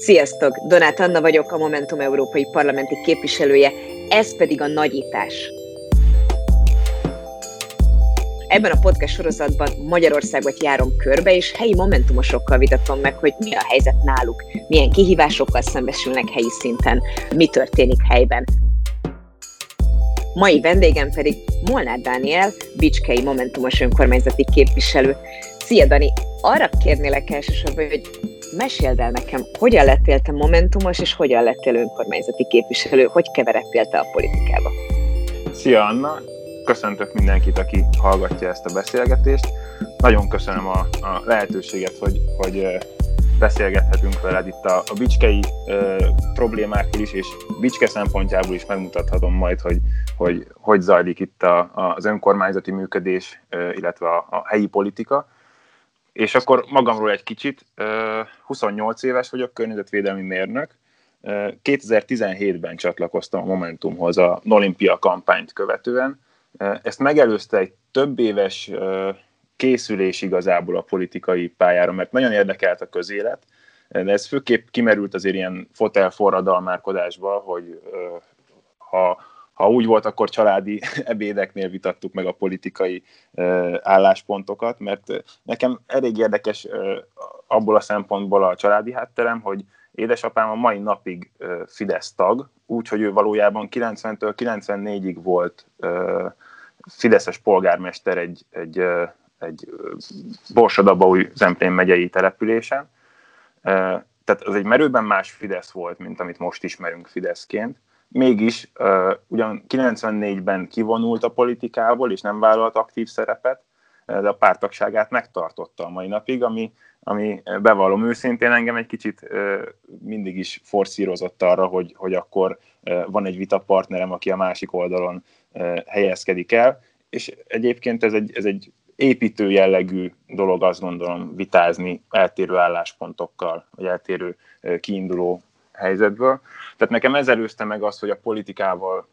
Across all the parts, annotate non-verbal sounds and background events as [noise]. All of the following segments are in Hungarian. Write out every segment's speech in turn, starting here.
Sziasztok! Donát Anna vagyok, a Momentum Európai Parlamenti képviselője, ez pedig a nagyítás. Ebben a podcast sorozatban Magyarországot járom körbe, és helyi momentumosokkal vitatom meg, hogy mi a helyzet náluk, milyen kihívásokkal szembesülnek helyi szinten, mi történik helyben. Mai vendégem pedig Molnár Dániel, Bicskei Momentumos önkormányzati képviselő. Szia Dani! Arra kérnélek elsősorban, hogy meséld el nekem, hogyan lettél te Momentumos, és hogyan lettél önkormányzati képviselő, hogy keveredtél te a politikába? Szia Anna! Köszöntök mindenkit, aki hallgatja ezt a beszélgetést. Nagyon köszönöm a, a lehetőséget, hogy, hogy beszélgethetünk veled itt a, a bicskei ö, problémákról is, és bicske szempontjából is megmutathatom majd, hogy hogy, hogy zajlik itt a, a, az önkormányzati működés, ö, illetve a, a helyi politika. És akkor magamról egy kicsit, ö, 28 éves vagyok, környezetvédelmi mérnök, 2017-ben csatlakoztam a Momentumhoz a Olimpia kampányt követően. Ezt megelőzte egy több éves készülés igazából a politikai pályára, mert nagyon érdekelt a közélet, de ez főképp kimerült azért ilyen fotel forradalmárkodásba, hogy ha, ha úgy volt, akkor családi [laughs] ebédeknél vitattuk meg a politikai álláspontokat, mert nekem elég érdekes abból a szempontból a családi hátterem, hogy édesapám a mai napig Fidesz tag, úgyhogy ő valójában 90-től 94-ig volt Fideszes polgármester egy, egy egy Borsadabaúj Zemplén megyei településen. Tehát az egy merőben más Fidesz volt, mint amit most ismerünk Fideszként. Mégis ugyan 94-ben kivonult a politikából, és nem vállalt aktív szerepet, de a pártagságát megtartotta a mai napig, ami, ami bevallom őszintén engem egy kicsit mindig is forszírozott arra, hogy, hogy akkor van egy vitapartnerem, aki a másik oldalon helyezkedik el, és egyébként ez egy, ez egy építő jellegű dolog azt gondolom vitázni eltérő álláspontokkal, vagy eltérő kiinduló helyzetből. Tehát nekem ez előzte meg azt, hogy a politikával,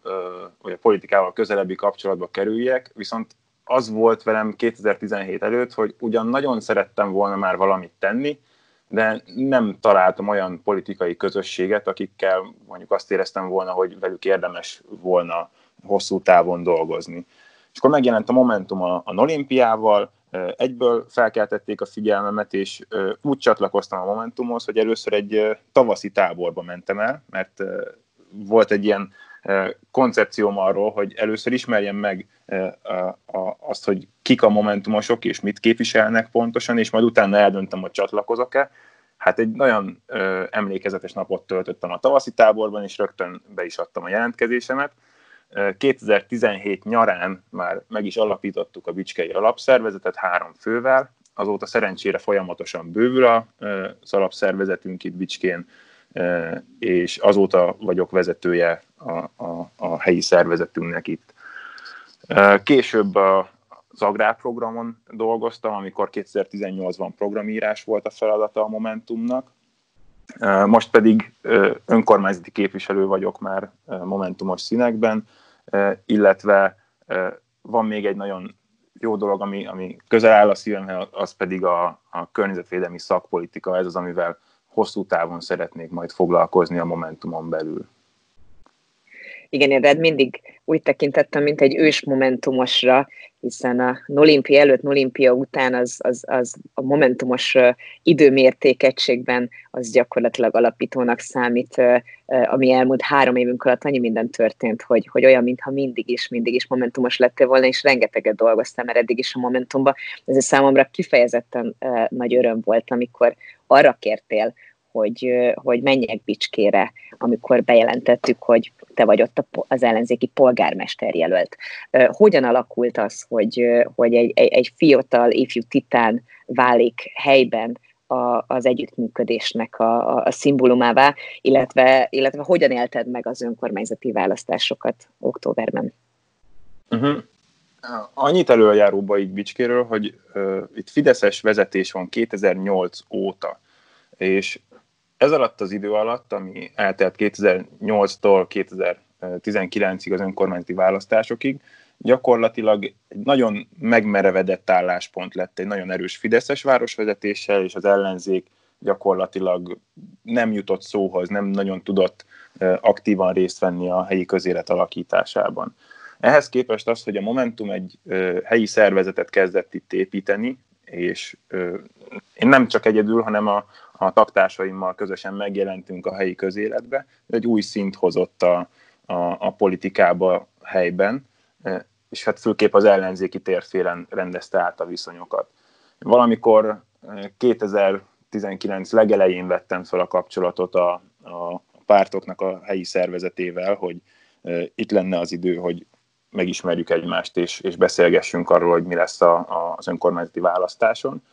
vagy a politikával közelebbi kapcsolatba kerüljek, viszont az volt velem 2017 előtt, hogy ugyan nagyon szerettem volna már valamit tenni, de nem találtam olyan politikai közösséget, akikkel mondjuk azt éreztem volna, hogy velük érdemes volna hosszú távon dolgozni. És akkor megjelent a Momentum a, a Olimpiával, egyből felkeltették a figyelmemet, és úgy csatlakoztam a Momentumhoz, hogy először egy tavaszi táborba mentem el, mert volt egy ilyen koncepcióm arról, hogy először ismerjem meg azt, hogy kik a momentumosok, és mit képviselnek pontosan, és majd utána eldöntöm, hogy csatlakozok-e. Hát egy nagyon emlékezetes napot töltöttem a tavaszi táborban, és rögtön be is adtam a jelentkezésemet 2017 nyarán már meg is alapítottuk a Bicskei Alapszervezetet három fővel, azóta szerencsére folyamatosan bővül az alapszervezetünk itt Bicskén, és azóta vagyok vezetője a, a, a helyi szervezetünknek itt. Később az agrárprogramon dolgoztam, amikor 2018-ban programírás volt a feladata a Momentumnak, most pedig önkormányzati képviselő vagyok már Momentumos színekben, illetve van még egy nagyon jó dolog, ami, ami közel áll a szívemhez, az pedig a, a környezetvédelmi szakpolitika, ez az, amivel hosszú távon szeretnék majd foglalkozni a Momentumon belül. Igen, én rád mindig úgy tekintettem, mint egy ős momentumosra, hiszen a Nolimpia előtt, Nolimpia után az, az, az a momentumos időmértékegységben az gyakorlatilag alapítónak számít, ami elmúlt három évünk alatt annyi minden történt, hogy, hogy olyan, mintha mindig is, mindig is momentumos lettél volna, és rengeteget dolgoztam már eddig is a Momentumba. Ez számomra kifejezetten nagy öröm volt, amikor arra kértél, hogy, hogy menjek Bicskére, amikor bejelentettük, hogy te vagy ott az ellenzéki polgármester jelölt. Hogyan alakult az, hogy, hogy egy, egy, egy fiatal ifjú titán válik helyben a, az együttműködésnek a, a, a szimbólumává, illetve, illetve hogyan élted meg az önkormányzati választásokat októberben? Uh-huh. Annyit előjáróba így Bicskéről, hogy uh, itt Fideszes vezetés van 2008 óta, és ez alatt az idő alatt, ami eltelt 2008-tól 2019-ig az önkormányzati választásokig, gyakorlatilag egy nagyon megmerevedett álláspont lett, egy nagyon erős Fideszes városvezetéssel, és az ellenzék gyakorlatilag nem jutott szóhoz, nem nagyon tudott aktívan részt venni a helyi közélet alakításában. Ehhez képest az, hogy a Momentum egy helyi szervezetet kezdett itt építeni, és én nem csak egyedül, hanem a, a taktársaimmal közösen megjelentünk a helyi közéletbe, egy új szint hozott a, a, a politikába helyben, és hát főképp az ellenzéki térfélen rendezte át a viszonyokat. Valamikor 2019 legelején vettem fel a kapcsolatot a, a pártoknak a helyi szervezetével, hogy itt lenne az idő, hogy megismerjük egymást, és, és beszélgessünk arról, hogy mi lesz a, a, az önkormányzati választáson.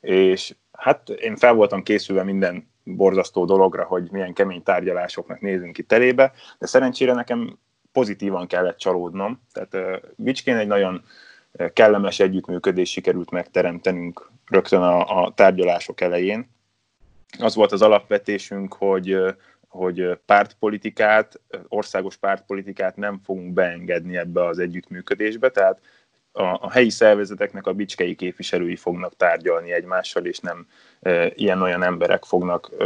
És hát én fel voltam készülve minden borzasztó dologra, hogy milyen kemény tárgyalásoknak nézünk ki terébe, de szerencsére nekem pozitívan kellett csalódnom. Tehát Bicskén egy nagyon kellemes együttműködés sikerült megteremtenünk rögtön a, a tárgyalások elején. Az volt az alapvetésünk, hogy hogy pártpolitikát, országos pártpolitikát nem fogunk beengedni ebbe az együttműködésbe, tehát a, a helyi szervezeteknek a bicskei képviselői fognak tárgyalni egymással, és nem e, ilyen-olyan emberek fognak e,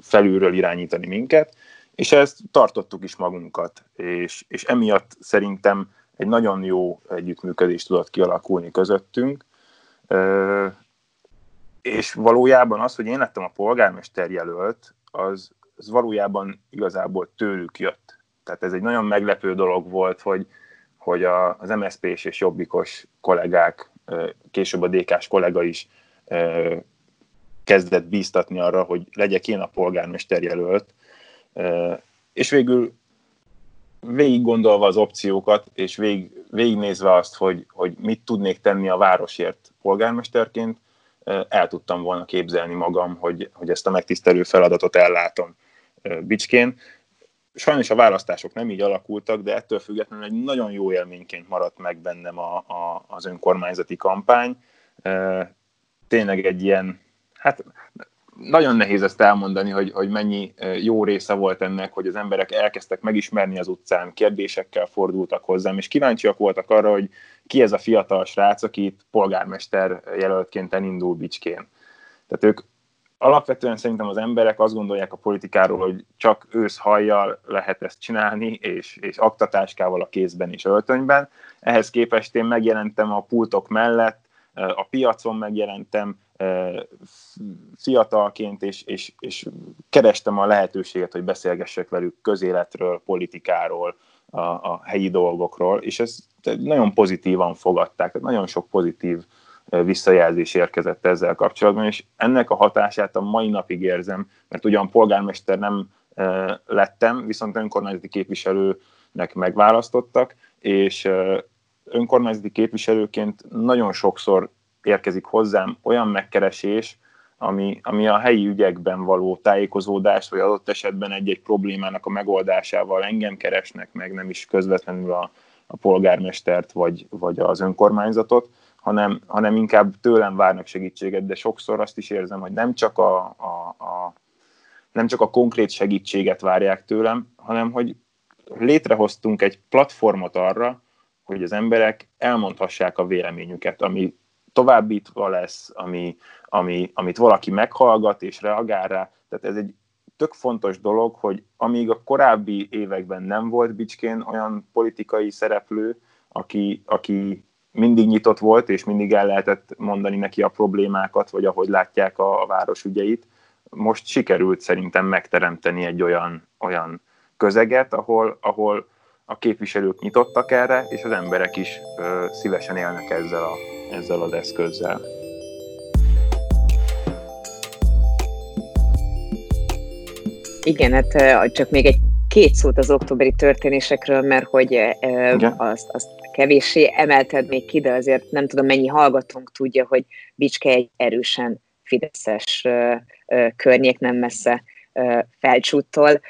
felülről irányítani minket, és ezt tartottuk is magunkat, és, és emiatt szerintem egy nagyon jó együttműködés tudott kialakulni közöttünk, e, és valójában az, hogy én lettem a polgármester jelölt, az, az valójában igazából tőlük jött. Tehát ez egy nagyon meglepő dolog volt, hogy, hogy a, az msp és Jobbikos kollégák, később a DK-s kollega is kezdett bíztatni arra, hogy legyek én a polgármester jelölt, és végül végig gondolva az opciókat, és végig, végignézve azt, hogy, hogy mit tudnék tenni a városért polgármesterként, el tudtam volna képzelni magam, hogy, hogy ezt a megtisztelő feladatot ellátom. Bicskén. Sajnos a választások nem így alakultak, de ettől függetlenül egy nagyon jó élményként maradt meg bennem a, a, az önkormányzati kampány. Tényleg egy ilyen, hát nagyon nehéz ezt elmondani, hogy, hogy mennyi jó része volt ennek, hogy az emberek elkezdtek megismerni az utcán, kérdésekkel fordultak hozzám, és kíváncsiak voltak arra, hogy ki ez a fiatal srác, aki itt polgármester jelöltként elindul Bicskén. Tehát ők alapvetően szerintem az emberek azt gondolják a politikáról, hogy csak őszhajjal lehet ezt csinálni, és, és aktatáskával a kézben és öltönyben. Ehhez képest én megjelentem a pultok mellett, a piacon megjelentem fiatalként, és, és, és kerestem a lehetőséget, hogy beszélgessek velük közéletről, politikáról, a, a helyi dolgokról, és ezt nagyon pozitívan fogadták, nagyon sok pozitív visszajelzés érkezett ezzel kapcsolatban, és ennek a hatását a mai napig érzem, mert ugyan polgármester nem lettem, viszont önkormányzati képviselőnek megválasztottak, és önkormányzati képviselőként nagyon sokszor érkezik hozzám olyan megkeresés, ami, ami a helyi ügyekben való tájékozódást, vagy adott esetben egy-egy problémának a megoldásával engem keresnek meg, nem is közvetlenül a, a polgármestert, vagy, vagy az önkormányzatot, hanem, hanem inkább tőlem várnak segítséget, de sokszor azt is érzem, hogy nem csak a, a, a, nem csak a konkrét segítséget várják tőlem, hanem hogy létrehoztunk egy platformot arra, hogy az emberek elmondhassák a véleményüket, ami továbbítva lesz, ami, ami, amit valaki meghallgat és reagál rá. Tehát ez egy tök fontos dolog, hogy amíg a korábbi években nem volt Bicskén olyan politikai szereplő, aki, aki mindig nyitott volt, és mindig el lehetett mondani neki a problémákat, vagy ahogy látják a, a város ügyeit. Most sikerült szerintem megteremteni egy olyan, olyan közeget, ahol, ahol a képviselők nyitottak erre, és az emberek is ö, szívesen élnek ezzel, a, ezzel az eszközzel. Igen, hát csak még egy két szót az októberi történésekről, mert hogy azt, azt kevéssé emelted még ki, de azért nem tudom, mennyi hallgatónk tudja, hogy Bicske egy erősen fideszes környék, nem messze felcsúttól,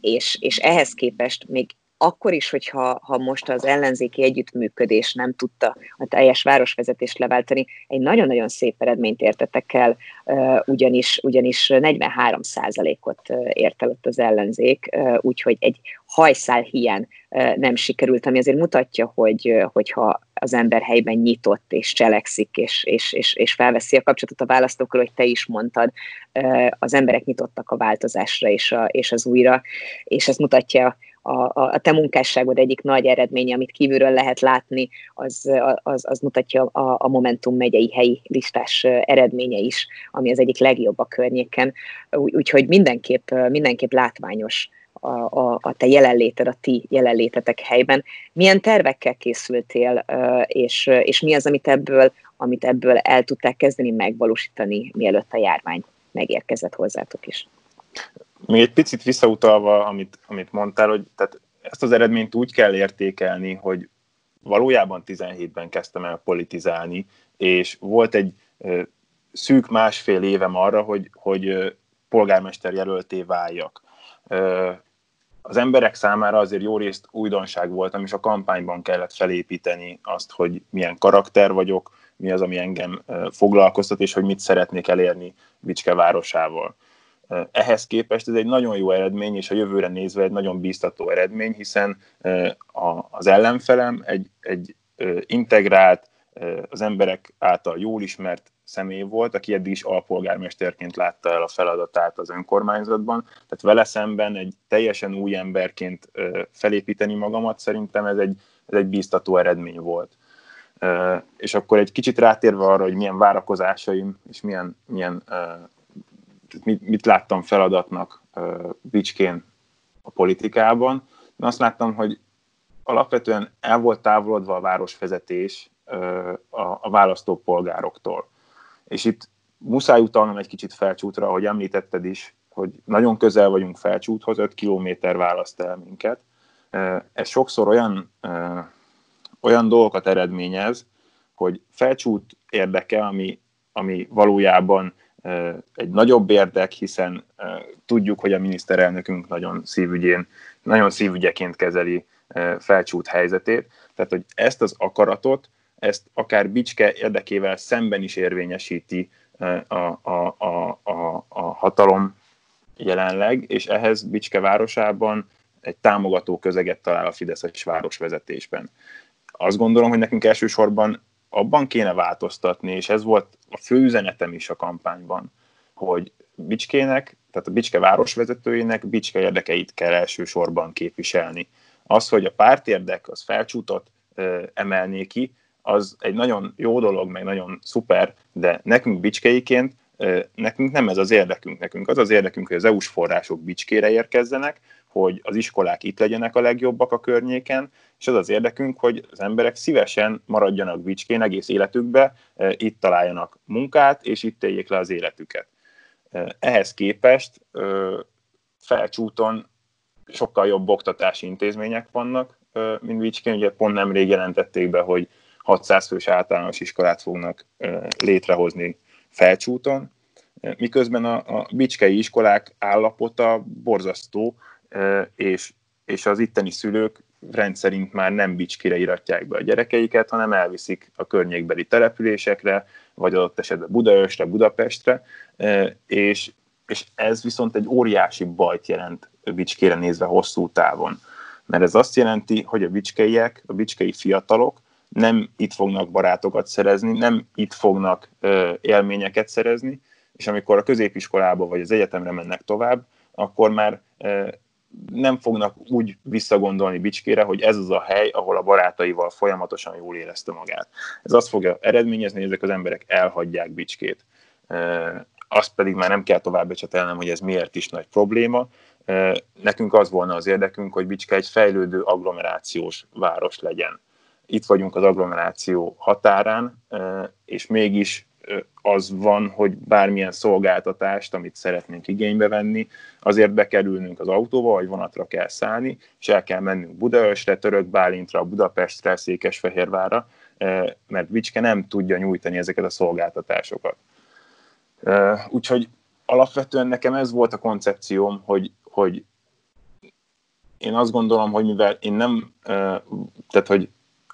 és, és ehhez képest még akkor is, hogyha ha most az ellenzéki együttműködés nem tudta a teljes városvezetést leváltani, egy nagyon-nagyon szép eredményt értetek el, ugyanis, ugyanis 43 ot ért el ott az ellenzék, úgyhogy egy hajszál hiány nem sikerült, ami azért mutatja, hogy, hogyha az ember helyben nyitott és cselekszik, és, és, és, és felveszi a kapcsolatot a választókkal, hogy te is mondtad, az emberek nyitottak a változásra és, a, és az újra, és ez mutatja a, a, te munkásságod egyik nagy eredménye, amit kívülről lehet látni, az, az, az mutatja a, a Momentum megyei helyi listás eredménye is, ami az egyik legjobb a környéken. Úgyhogy mindenképp, mindenképp látványos a, a, a te jelenléted, a ti jelenlétetek helyben. Milyen tervekkel készültél, és, és mi az, amit ebből, amit ebből el tudták kezdeni megvalósítani, mielőtt a járvány megérkezett hozzátok is? Még egy picit visszautalva, amit, amit mondtál, hogy tehát ezt az eredményt úgy kell értékelni, hogy valójában 17-ben kezdtem el politizálni, és volt egy ö, szűk másfél évem arra, hogy, hogy ö, polgármester jelölté váljak. Ö, az emberek számára azért jó részt újdonság voltam, és a kampányban kellett felépíteni azt, hogy milyen karakter vagyok, mi az, ami engem foglalkoztat, és hogy mit szeretnék elérni Bicske városával. Ehhez képest ez egy nagyon jó eredmény, és a jövőre nézve egy nagyon bíztató eredmény, hiszen az ellenfelem egy, egy integrált, az emberek által jól ismert személy volt, aki eddig is alpolgármesterként látta el a feladatát az önkormányzatban. Tehát vele szemben egy teljesen új emberként felépíteni magamat, szerintem ez egy, ez egy bíztató eredmény volt. És akkor egy kicsit rátérve arra, hogy milyen várakozásaim és milyen, milyen mit, mit láttam feladatnak Bicskén a politikában. Én azt láttam, hogy alapvetően el volt távolodva a városvezetés a, a választópolgároktól. És itt muszáj utalnom egy kicsit felcsútra, ahogy említetted is, hogy nagyon közel vagyunk felcsúthoz, 5 kilométer választ el minket. Ez sokszor olyan, olyan dolgokat eredményez, hogy felcsút érdeke, ami, ami valójában egy nagyobb érdek, hiszen tudjuk, hogy a miniszterelnökünk nagyon szívügyén, nagyon szívügyeként kezeli felcsút helyzetét. Tehát, hogy ezt az akaratot, ezt akár Bicske érdekével szemben is érvényesíti a, a, a, a, a hatalom jelenleg, és ehhez Bicske városában egy támogató közeget talál a Fideszes városvezetésben. Azt gondolom, hogy nekünk elsősorban abban kéne változtatni, és ez volt a fő üzenetem is a kampányban, hogy Bicskének, tehát a Bicske városvezetőjének Bicske érdekeit kell elsősorban képviselni. Az, hogy a pártérdek az felcsútot ö, emelné ki, az egy nagyon jó dolog, meg nagyon szuper, de nekünk bicskeiként, nekünk nem ez az érdekünk. Nekünk az az érdekünk, hogy az EU-s források Bicskére érkezzenek, hogy az iskolák itt legyenek a legjobbak a környéken, és az az érdekünk, hogy az emberek szívesen maradjanak Bicskén egész életükbe, e, itt találjanak munkát, és itt éljék le az életüket. E, ehhez képest e, felcsúton sokkal jobb oktatási intézmények vannak, mint Bicskén. Ugye pont nemrég jelentették be, hogy 600 fős általános iskolát fognak létrehozni felcsúton, miközben a, a bicskei iskolák állapota borzasztó, és, és az itteni szülők rendszerint már nem Bicskére iratják be a gyerekeiket, hanem elviszik a környékbeli településekre, vagy adott esetben Budaörsre, Budapestre, és, és ez viszont egy óriási bajt jelent Bicskére nézve hosszú távon. Mert ez azt jelenti, hogy a bicskeiek, a bicskei fiatalok nem itt fognak barátokat szerezni, nem itt fognak élményeket szerezni, és amikor a középiskolába vagy az egyetemre mennek tovább, akkor már nem fognak úgy visszagondolni Bicskére, hogy ez az a hely, ahol a barátaival folyamatosan jól érezte magát. Ez azt fogja eredményezni, hogy ezek az emberek elhagyják Bicskét. Azt pedig már nem kell tovább becsetelnem, hogy ez miért is nagy probléma. Nekünk az volna az érdekünk, hogy Bicske egy fejlődő agglomerációs város legyen. Itt vagyunk az agglomeráció határán, és mégis az van, hogy bármilyen szolgáltatást, amit szeretnénk igénybe venni, azért bekerülnünk az autóba, vagy vonatra kell szállni, és el kell mennünk Budaörsre, Török Bálintra, Budapestre, Székesfehérvára, mert Bicske nem tudja nyújtani ezeket a szolgáltatásokat. Úgyhogy alapvetően nekem ez volt a koncepcióm, hogy, hogy én azt gondolom, hogy mivel én nem, tehát hogy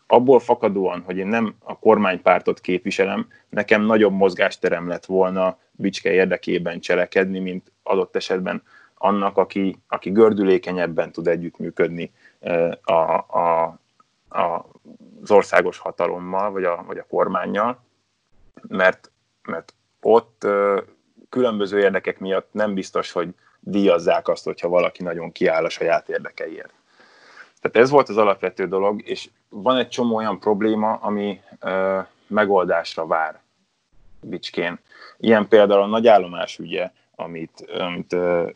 abból fakadóan, hogy én nem a kormánypártot képviselem, nekem nagyobb mozgásterem lett volna Bicske érdekében cselekedni, mint adott esetben annak, aki, aki gördülékenyebben tud együttműködni a, a, a, az országos hatalommal, vagy a, vagy a kormányjal, mert, mert ott különböző érdekek miatt nem biztos, hogy díjazzák azt, hogyha valaki nagyon kiáll a saját érdekeiért. Tehát ez volt az alapvető dolog, és van egy csomó olyan probléma, ami ö, megoldásra vár Bicskén. Ilyen például a nagyállomás ügye, amit, amit ö,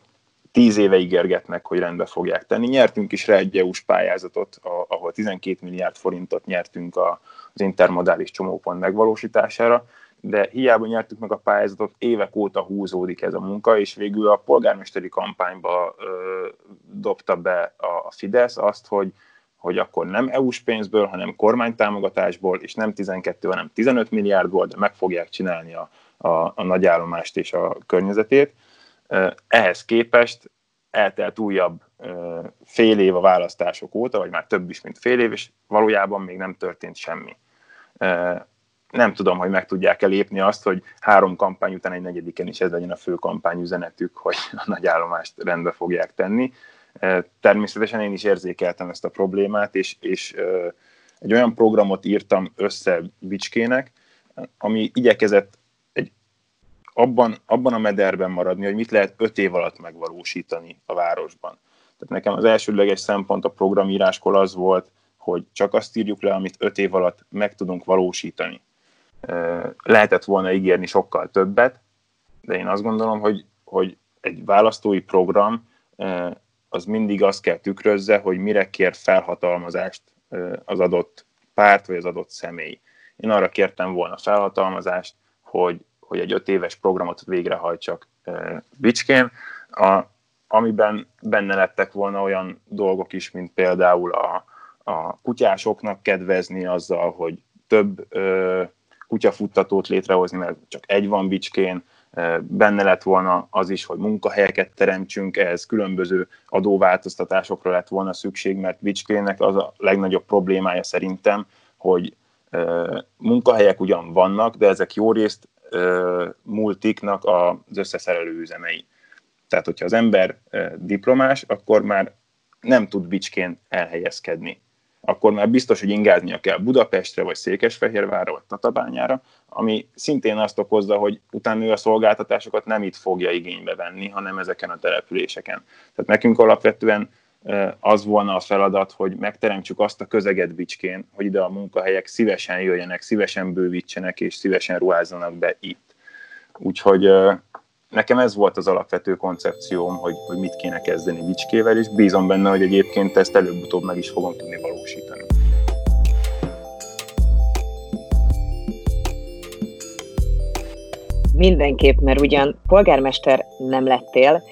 tíz éve ígérgetnek, hogy rendbe fogják tenni. Nyertünk is rá egy EU-s pályázatot, ahol 12 milliárd forintot nyertünk az intermodális csomópont megvalósítására, de hiába nyertük meg a pályázatot, évek óta húzódik ez a munka, és végül a polgármesteri kampányba ö, dobta be a Fidesz azt, hogy, hogy akkor nem EU-s pénzből, hanem kormánytámogatásból, és nem 12, hanem 15 milliárdból, de meg fogják csinálni a, a, a nagyállomást és a környezetét. Ehhez képest eltelt újabb fél év a választások óta, vagy már több is, mint fél év, és valójában még nem történt semmi nem tudom, hogy meg tudják-e lépni azt, hogy három kampány után egy negyediken is ez legyen a fő kampányüzenetük, hogy a nagy állomást rendbe fogják tenni. Természetesen én is érzékeltem ezt a problémát, és, és egy olyan programot írtam össze Bicskének, ami igyekezett egy, abban, abban a mederben maradni, hogy mit lehet öt év alatt megvalósítani a városban. Tehát nekem az elsődleges szempont a programíráskor az volt, hogy csak azt írjuk le, amit öt év alatt meg tudunk valósítani lehetett volna ígérni sokkal többet, de én azt gondolom, hogy, hogy egy választói program az mindig azt kell tükrözze, hogy mire kér felhatalmazást az adott párt vagy az adott személy. Én arra kértem volna felhatalmazást, hogy, hogy egy öt éves programot végrehajtsak Bicskén, a, amiben benne lettek volna olyan dolgok is, mint például a, a kutyásoknak kedvezni azzal, hogy több ö, kutyafuttatót létrehozni, mert csak egy van Bicskén, benne lett volna az is, hogy munkahelyeket teremtsünk, ehhez különböző adóváltoztatásokra lett volna szükség, mert Bicskének az a legnagyobb problémája szerintem, hogy munkahelyek ugyan vannak, de ezek jó részt multiknak az összeszerelő üzemei. Tehát, hogyha az ember diplomás, akkor már nem tud Bicskén elhelyezkedni akkor már biztos, hogy ingáznia kell Budapestre, vagy Székesfehérvárra, vagy Tatabányára, ami szintén azt okozza, hogy utána ő a szolgáltatásokat nem itt fogja igénybe venni, hanem ezeken a településeken. Tehát nekünk alapvetően az volna a feladat, hogy megteremtsük azt a közeget Bicskén, hogy ide a munkahelyek szívesen jöjjenek, szívesen bővítsenek és szívesen ruházzanak be itt. Úgyhogy nekem ez volt az alapvető koncepcióm, hogy, hogy mit kéne kezdeni Bicskével, és bízom benne, hogy egyébként ezt előbb-utóbb meg is fogom tudni valósítani. Mindenképp, mert ugyan polgármester nem lettél,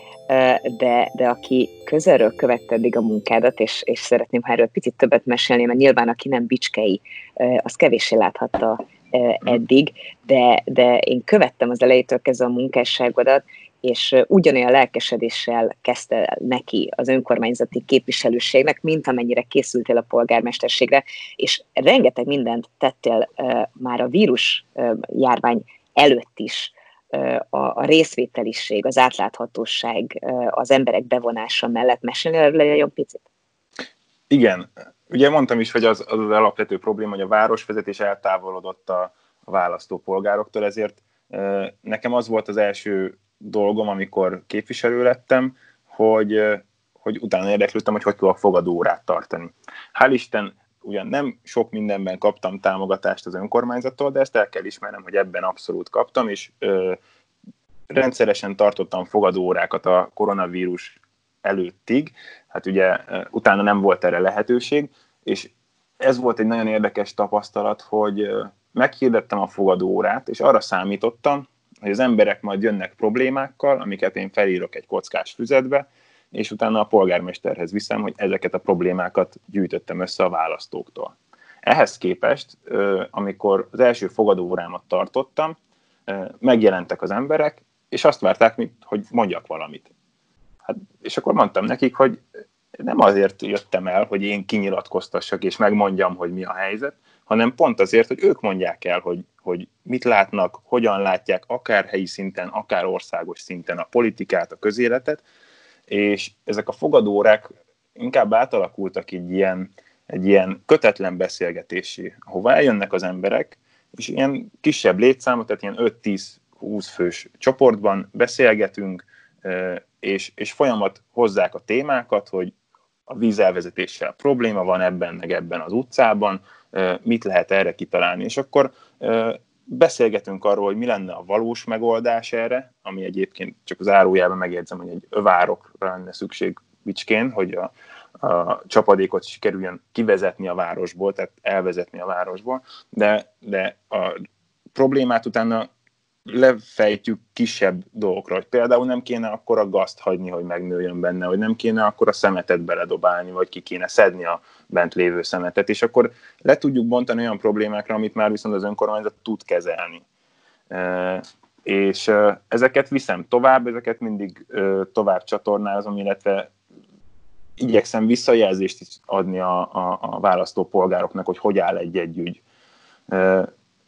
de, de aki közelről követte eddig a munkádat, és, és szeretném, ha erről picit többet mesélni, mert nyilván aki nem bicskei, az kevéssé láthatta eddig, de, de én követtem az elejétől kezdve a munkásságodat, és ugyanolyan lelkesedéssel kezdte neki az önkormányzati képviselőségnek, mint amennyire készültél a polgármesterségre, és rengeteg mindent tettél már a vírus járvány előtt is, a, a részvételiség, az átláthatóság, az emberek bevonása mellett. Mesélni erről egy picit? Igen, Ugye mondtam is, hogy az az, az alapvető probléma, hogy a városvezetés eltávolodott a, a választópolgároktól, ezért nekem az volt az első dolgom, amikor képviselő lettem, hogy, hogy utána érdeklődtem, hogy hogy tudok fogadórát tartani. Hál' Isten, ugyan nem sok mindenben kaptam támogatást az önkormányzattól, de ezt el kell ismernem, hogy ebben abszolút kaptam, és ö, rendszeresen tartottam fogadóórákat a koronavírus előttig, hát ugye utána nem volt erre lehetőség, és ez volt egy nagyon érdekes tapasztalat, hogy meghirdettem a fogadórát, és arra számítottam, hogy az emberek majd jönnek problémákkal, amiket én felírok egy kockás füzetbe, és utána a polgármesterhez viszem, hogy ezeket a problémákat gyűjtöttem össze a választóktól. Ehhez képest, amikor az első fogadóórámat tartottam, megjelentek az emberek, és azt várták, hogy mondjak valamit. Hát, és akkor mondtam nekik, hogy nem azért jöttem el, hogy én kinyilatkoztassak és megmondjam, hogy mi a helyzet, hanem pont azért, hogy ők mondják el, hogy, hogy mit látnak, hogyan látják, akár helyi szinten, akár országos szinten a politikát, a közéletet, és ezek a fogadórák inkább átalakultak egy ilyen, egy ilyen kötetlen beszélgetésé, ahova eljönnek az emberek, és ilyen kisebb létszámot, tehát ilyen 5-10-20 fős csoportban beszélgetünk, és, és folyamat hozzák a témákat, hogy a vízelvezetéssel probléma van ebben, meg ebben az utcában, mit lehet erre kitalálni. És akkor beszélgetünk arról, hogy mi lenne a valós megoldás erre, ami egyébként csak az árójában megjegyzem, hogy egy övárokra lenne szükség Bicskén, hogy a, a csapadékot is kerüljön kivezetni a városból, tehát elvezetni a városból, de, de a problémát utána lefejtjük kisebb dolgokra, hogy például nem kéne akkor a gazt hagyni, hogy megnőjön benne, hogy nem kéne akkor a szemetet beledobálni, vagy ki kéne szedni a bent lévő szemetet, és akkor le tudjuk bontani olyan problémákra, amit már viszont az önkormányzat tud kezelni. És ezeket viszem tovább, ezeket mindig tovább csatornázom, illetve igyekszem visszajelzést is adni a, a, a választópolgároknak, hogy hogy áll egy-egy ügy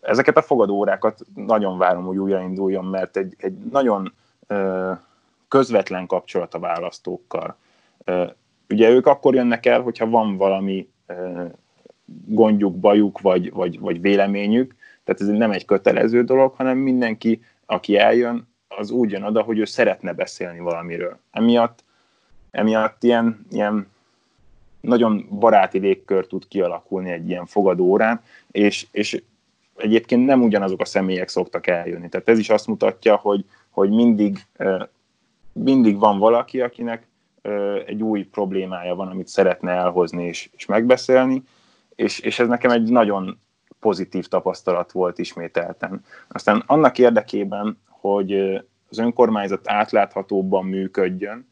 ezeket a fogadórákat nagyon várom, hogy újrainduljon, mert egy, egy nagyon közvetlen kapcsolat a választókkal. Ugye ők akkor jönnek el, hogyha van valami gondjuk, bajuk, vagy, vagy, vagy véleményük, tehát ez nem egy kötelező dolog, hanem mindenki, aki eljön, az úgy jön oda, hogy ő szeretne beszélni valamiről. Emiatt, emiatt ilyen, ilyen nagyon baráti légkör tud kialakulni egy ilyen fogadórán, és, és egyébként nem ugyanazok a személyek szoktak eljönni. Tehát ez is azt mutatja, hogy, hogy mindig, mindig van valaki, akinek egy új problémája van, amit szeretne elhozni és, és megbeszélni, és, és ez nekem egy nagyon pozitív tapasztalat volt ismételten. Aztán annak érdekében, hogy az önkormányzat átláthatóbban működjön,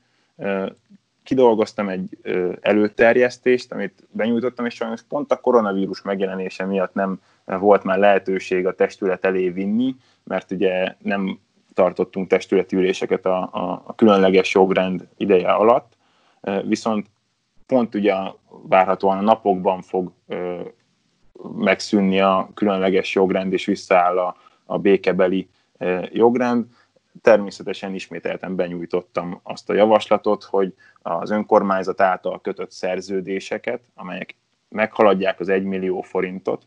kidolgoztam egy előterjesztést, amit benyújtottam, és sajnos pont a koronavírus megjelenése miatt nem volt már lehetőség a testület elé vinni, mert ugye nem tartottunk testületi üléseket a, a, a különleges jogrend ideje alatt, viszont pont ugye várhatóan a napokban fog ö, megszűnni a különleges jogrend, és visszaáll a, a békebeli ö, jogrend. Természetesen ismételten benyújtottam azt a javaslatot, hogy az önkormányzat által kötött szerződéseket, amelyek meghaladják az 1 millió forintot,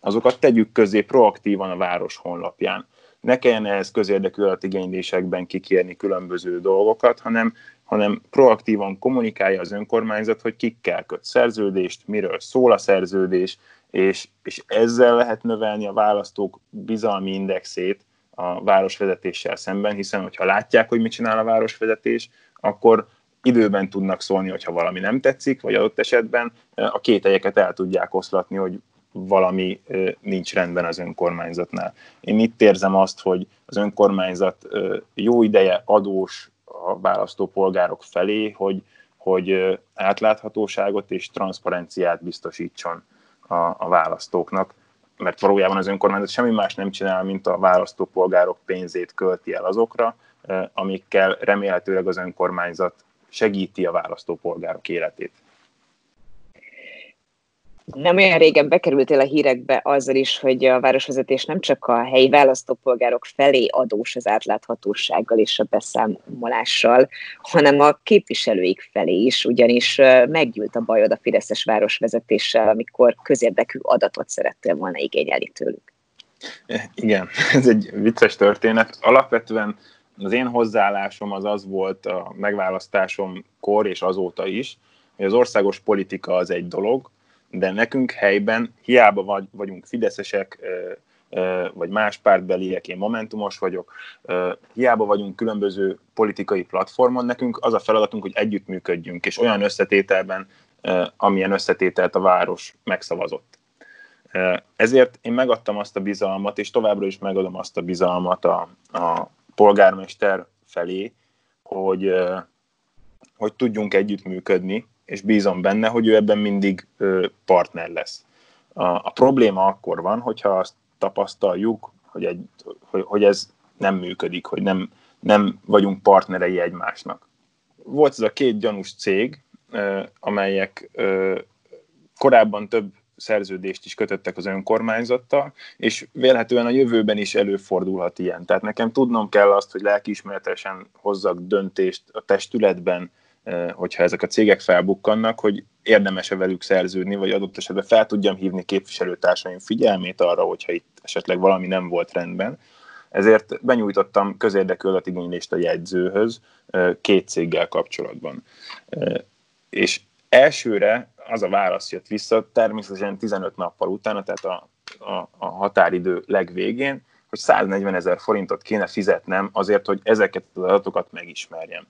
azokat tegyük közé proaktívan a város honlapján. Ne kelljen ehhez közérdekű adatigénylésekben kikérni különböző dolgokat, hanem, hanem proaktívan kommunikálja az önkormányzat, hogy kikkel köt szerződést, miről szól a szerződés, és, és ezzel lehet növelni a választók bizalmi indexét a városvezetéssel szemben, hiszen hogyha látják, hogy mit csinál a városvezetés, akkor időben tudnak szólni, hogyha valami nem tetszik, vagy adott esetben a kételyeket el tudják oszlatni, hogy valami nincs rendben az önkormányzatnál. Én itt érzem azt, hogy az önkormányzat jó ideje adós a választópolgárok felé, hogy, hogy átláthatóságot és transzparenciát biztosítson a, a választóknak, mert valójában az önkormányzat semmi más nem csinál, mint a választópolgárok pénzét költi el azokra, amikkel remélhetőleg az önkormányzat segíti a választópolgárok életét nem olyan régen bekerültél a hírekbe azzal is, hogy a városvezetés nem csak a helyi választópolgárok felé adós az átláthatósággal és a beszámolással, hanem a képviselőik felé is, ugyanis meggyűlt a bajod a Fideszes városvezetéssel, amikor közérdekű adatot szerettél volna igényelni tőlük. Igen, [laughs] ez egy vicces történet. Alapvetően az én hozzáállásom az az volt a megválasztásomkor és azóta is, hogy az országos politika az egy dolog, de nekünk helyben hiába vagy, vagyunk fideszesek, vagy más pártbeliek, én momentumos vagyok, hiába vagyunk különböző politikai platformon, nekünk az a feladatunk, hogy együttműködjünk, és olyan összetételben, amilyen összetételt a város megszavazott. Ezért én megadtam azt a bizalmat, és továbbra is megadom azt a bizalmat a, a polgármester felé, hogy, hogy tudjunk együttműködni, és bízom benne, hogy ő ebben mindig partner lesz. A, a probléma akkor van, hogyha azt tapasztaljuk, hogy, egy, hogy, hogy ez nem működik, hogy nem, nem vagyunk partnerei egymásnak. volt ez a két gyanús cég, amelyek korábban több szerződést is kötöttek az önkormányzattal, és vélhetően a jövőben is előfordulhat ilyen. Tehát nekem tudnom kell azt, hogy lelkiismeretesen hozzak döntést a testületben, hogyha ezek a cégek felbukkannak, hogy érdemes-e velük szerződni, vagy adott esetben fel tudjam hívni képviselőtársaim figyelmét arra, hogyha itt esetleg valami nem volt rendben. Ezért benyújtottam közérdekű adatigénylést a jegyzőhöz két céggel kapcsolatban. És elsőre az a válasz jött vissza, természetesen 15 nappal utána, tehát a, a, a határidő legvégén, hogy 140 ezer forintot kéne fizetnem azért, hogy ezeket az adatokat megismerjem.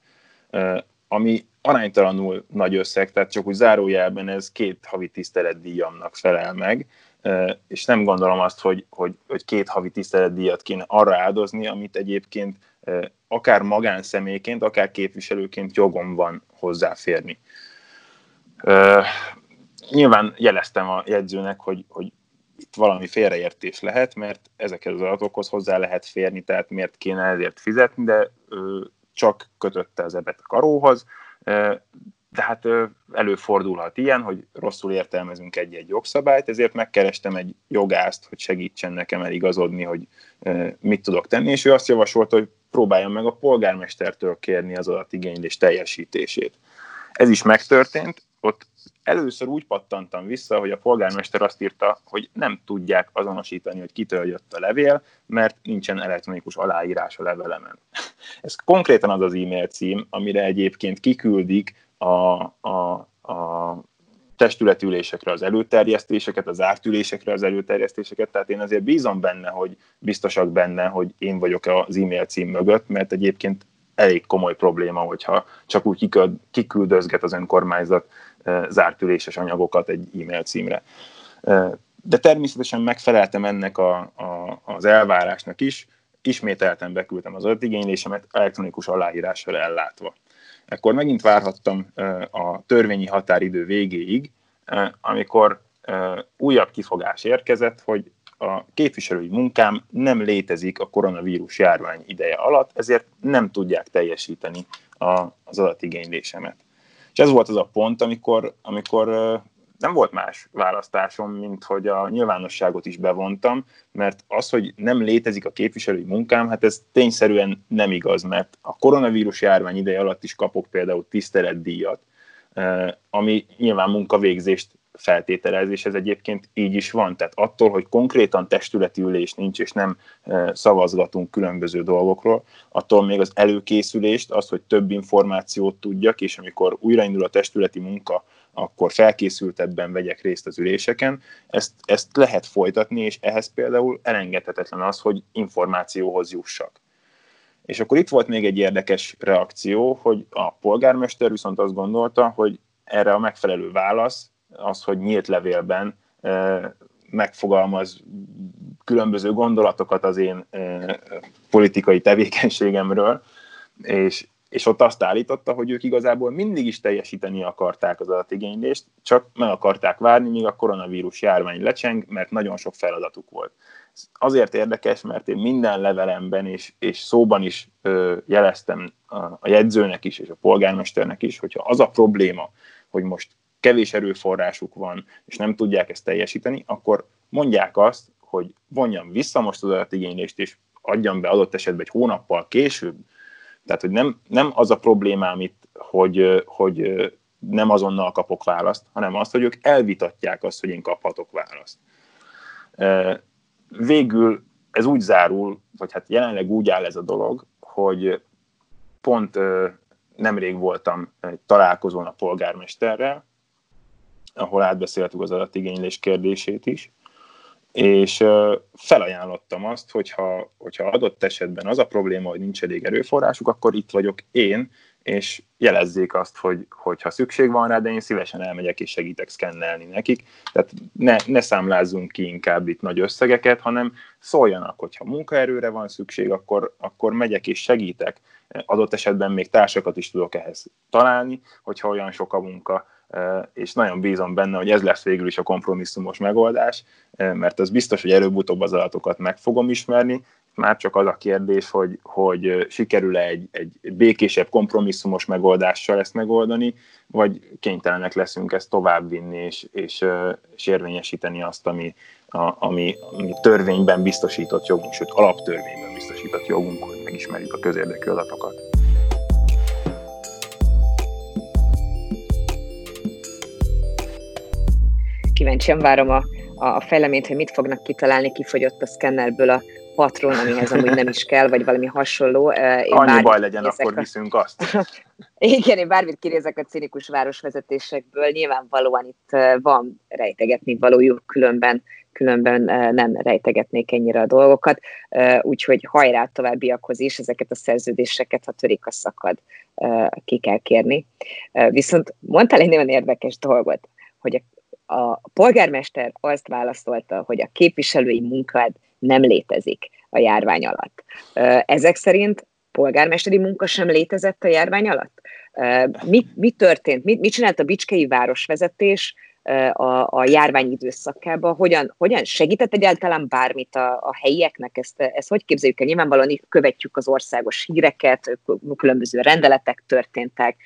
Ami aránytalanul nagy összeg, tehát csak úgy zárójelben ez két havi tiszteletdíjamnak felel meg, és nem gondolom azt, hogy, hogy, hogy két havi tiszteletdíjat kéne arra áldozni, amit egyébként akár magánszemélyként, akár képviselőként jogom van hozzáférni. Nyilván jeleztem a jegyzőnek, hogy, hogy itt valami félreértés lehet, mert ezekhez az adatokhoz hozzá lehet férni, tehát miért kéne ezért fizetni, de csak kötötte az ebet a karóhoz, tehát előfordulhat ilyen, hogy rosszul értelmezünk egy-egy jogszabályt, ezért megkerestem egy jogászt, hogy segítsen nekem eligazodni, hogy mit tudok tenni, és ő azt javasolta, hogy próbáljam meg a polgármestertől kérni az adatigénylés teljesítését. Ez is megtörtént, ott először úgy pattantam vissza, hogy a polgármester azt írta, hogy nem tudják azonosítani, hogy kitől jött a levél, mert nincsen elektronikus aláírás a levelemen. [laughs] Ez konkrétan az az e-mail cím, amire egyébként kiküldik a, a, a testületülésekre az előterjesztéseket, az ártülésekre az előterjesztéseket, tehát én azért bízom benne, hogy biztosak benne, hogy én vagyok az e-mail cím mögött, mert egyébként elég komoly probléma, hogyha csak úgy kiküldözget az önkormányzat zárt üléses anyagokat egy e-mail címre. De természetesen megfeleltem ennek a, a, az elvárásnak is, ismételten beküldtem az adatigénylésemet elektronikus aláírással ellátva. Ekkor megint várhattam a törvényi határidő végéig, amikor újabb kifogás érkezett, hogy a képviselői munkám nem létezik a koronavírus járvány ideje alatt, ezért nem tudják teljesíteni az adatigénylésemet. És ez volt az a pont, amikor, amikor nem volt más választásom, mint hogy a nyilvánosságot is bevontam, mert az, hogy nem létezik a képviselői munkám, hát ez tényszerűen nem igaz, mert a koronavírus járvány ideje alatt is kapok például tiszteletdíjat, ami nyilván munkavégzést feltételez, és ez egyébként így is van. Tehát attól, hogy konkrétan testületi ülés nincs, és nem szavazgatunk különböző dolgokról, attól még az előkészülést, az, hogy több információt tudjak, és amikor újraindul a testületi munka, akkor felkészültebben vegyek részt az üléseken, ezt, ezt lehet folytatni, és ehhez például elengedhetetlen az, hogy információhoz jussak. És akkor itt volt még egy érdekes reakció, hogy a polgármester viszont azt gondolta, hogy erre a megfelelő válasz az, hogy nyílt levélben megfogalmaz különböző gondolatokat az én politikai tevékenységemről, és, és ott azt állította, hogy ők igazából mindig is teljesíteni akarták az adatigénylést, csak meg akarták várni, míg a koronavírus járvány lecseng, mert nagyon sok feladatuk volt. Ez azért érdekes, mert én minden levelemben és, és szóban is ö, jeleztem a, a jegyzőnek is, és a polgármesternek is, hogyha az a probléma, hogy most kevés erőforrásuk van, és nem tudják ezt teljesíteni, akkor mondják azt, hogy vonjam vissza most az adatigénylést, és adjam be adott esetben egy hónappal később. Tehát, hogy nem, nem az a problémám itt, hogy, hogy nem azonnal kapok választ, hanem azt, hogy ők elvitatják azt, hogy én kaphatok választ. Végül ez úgy zárul, vagy hát jelenleg úgy áll ez a dolog, hogy pont nemrég voltam egy találkozón a polgármesterrel, ahol átbeszéltük az adatigénylés kérdését is, és felajánlottam azt, hogyha, hogyha adott esetben az a probléma, hogy nincs elég erőforrásuk, akkor itt vagyok én, és jelezzék azt, hogy, hogy ha szükség van rá, de én szívesen elmegyek és segítek szkennelni nekik. Tehát ne, ne számlázzunk ki inkább itt nagy összegeket, hanem szóljanak, hogyha munkaerőre van szükség, akkor, akkor megyek és segítek. Adott esetben még társakat is tudok ehhez találni, hogyha olyan sok a munka, és nagyon bízom benne, hogy ez lesz végül is a kompromisszumos megoldás, mert az biztos, hogy előbb-utóbb az adatokat meg fogom ismerni, már csak az a kérdés, hogy, hogy sikerül-e egy, egy békésebb, kompromisszumos megoldással ezt megoldani, vagy kénytelenek leszünk ezt továbbvinni és, és, és érvényesíteni azt, ami, a, ami, ami törvényben biztosított jogunk, sőt alaptörvényben biztosított jogunk, hogy megismerjük a közérdekű adatokat. Kíváncsian várom a, a fejleményt, hogy mit fognak kitalálni, kifogyott a szkennerből a patron, amihez amúgy nem is kell, vagy valami hasonló. Én Annyi baj legyen, akkor a... viszünk azt. [laughs] Igen, én bármit kinézek a cinikus városvezetésekből, nyilvánvalóan itt van rejtegetni valójuk, különben, különben nem rejtegetnék ennyire a dolgokat, úgyhogy hajrá továbbiakhoz is ezeket a szerződéseket, ha törik a szakad, ki kell kérni. Viszont mondtál egy nagyon érdekes dolgot, hogy a, a polgármester azt válaszolta, hogy a képviselői munkád nem létezik a járvány alatt. Ezek szerint polgármesteri munka sem létezett a járvány alatt? Mi, mi történt? Mit, mit csinált a Bicskei városvezetés a, a járvány időszakában? Hogyan, hogyan segített egyáltalán bármit a, a helyieknek? Ezt, ezt hogy képzeljük el? Nyilvánvalóan követjük az országos híreket, különböző rendeletek történtek,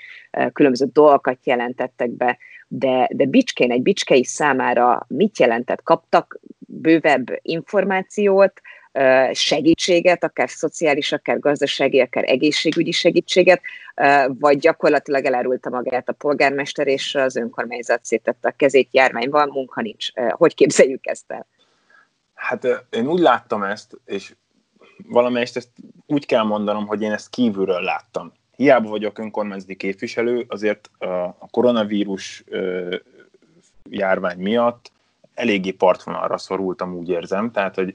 különböző dolgokat jelentettek be, de, de Bicskén, egy Bicskei számára mit jelentett? Kaptak bővebb információt, segítséget, akár szociális, akár gazdasági, akár egészségügyi segítséget, vagy gyakorlatilag elárulta magát a polgármester, és az önkormányzat szétette a kezét, járvány van, munka nincs. Hogy képzeljük ezt el? Hát én úgy láttam ezt, és valamelyest ezt úgy kell mondanom, hogy én ezt kívülről láttam. Hiába vagyok önkormányzati képviselő, azért a koronavírus járvány miatt eléggé partvonalra szorultam, úgy érzem, tehát hogy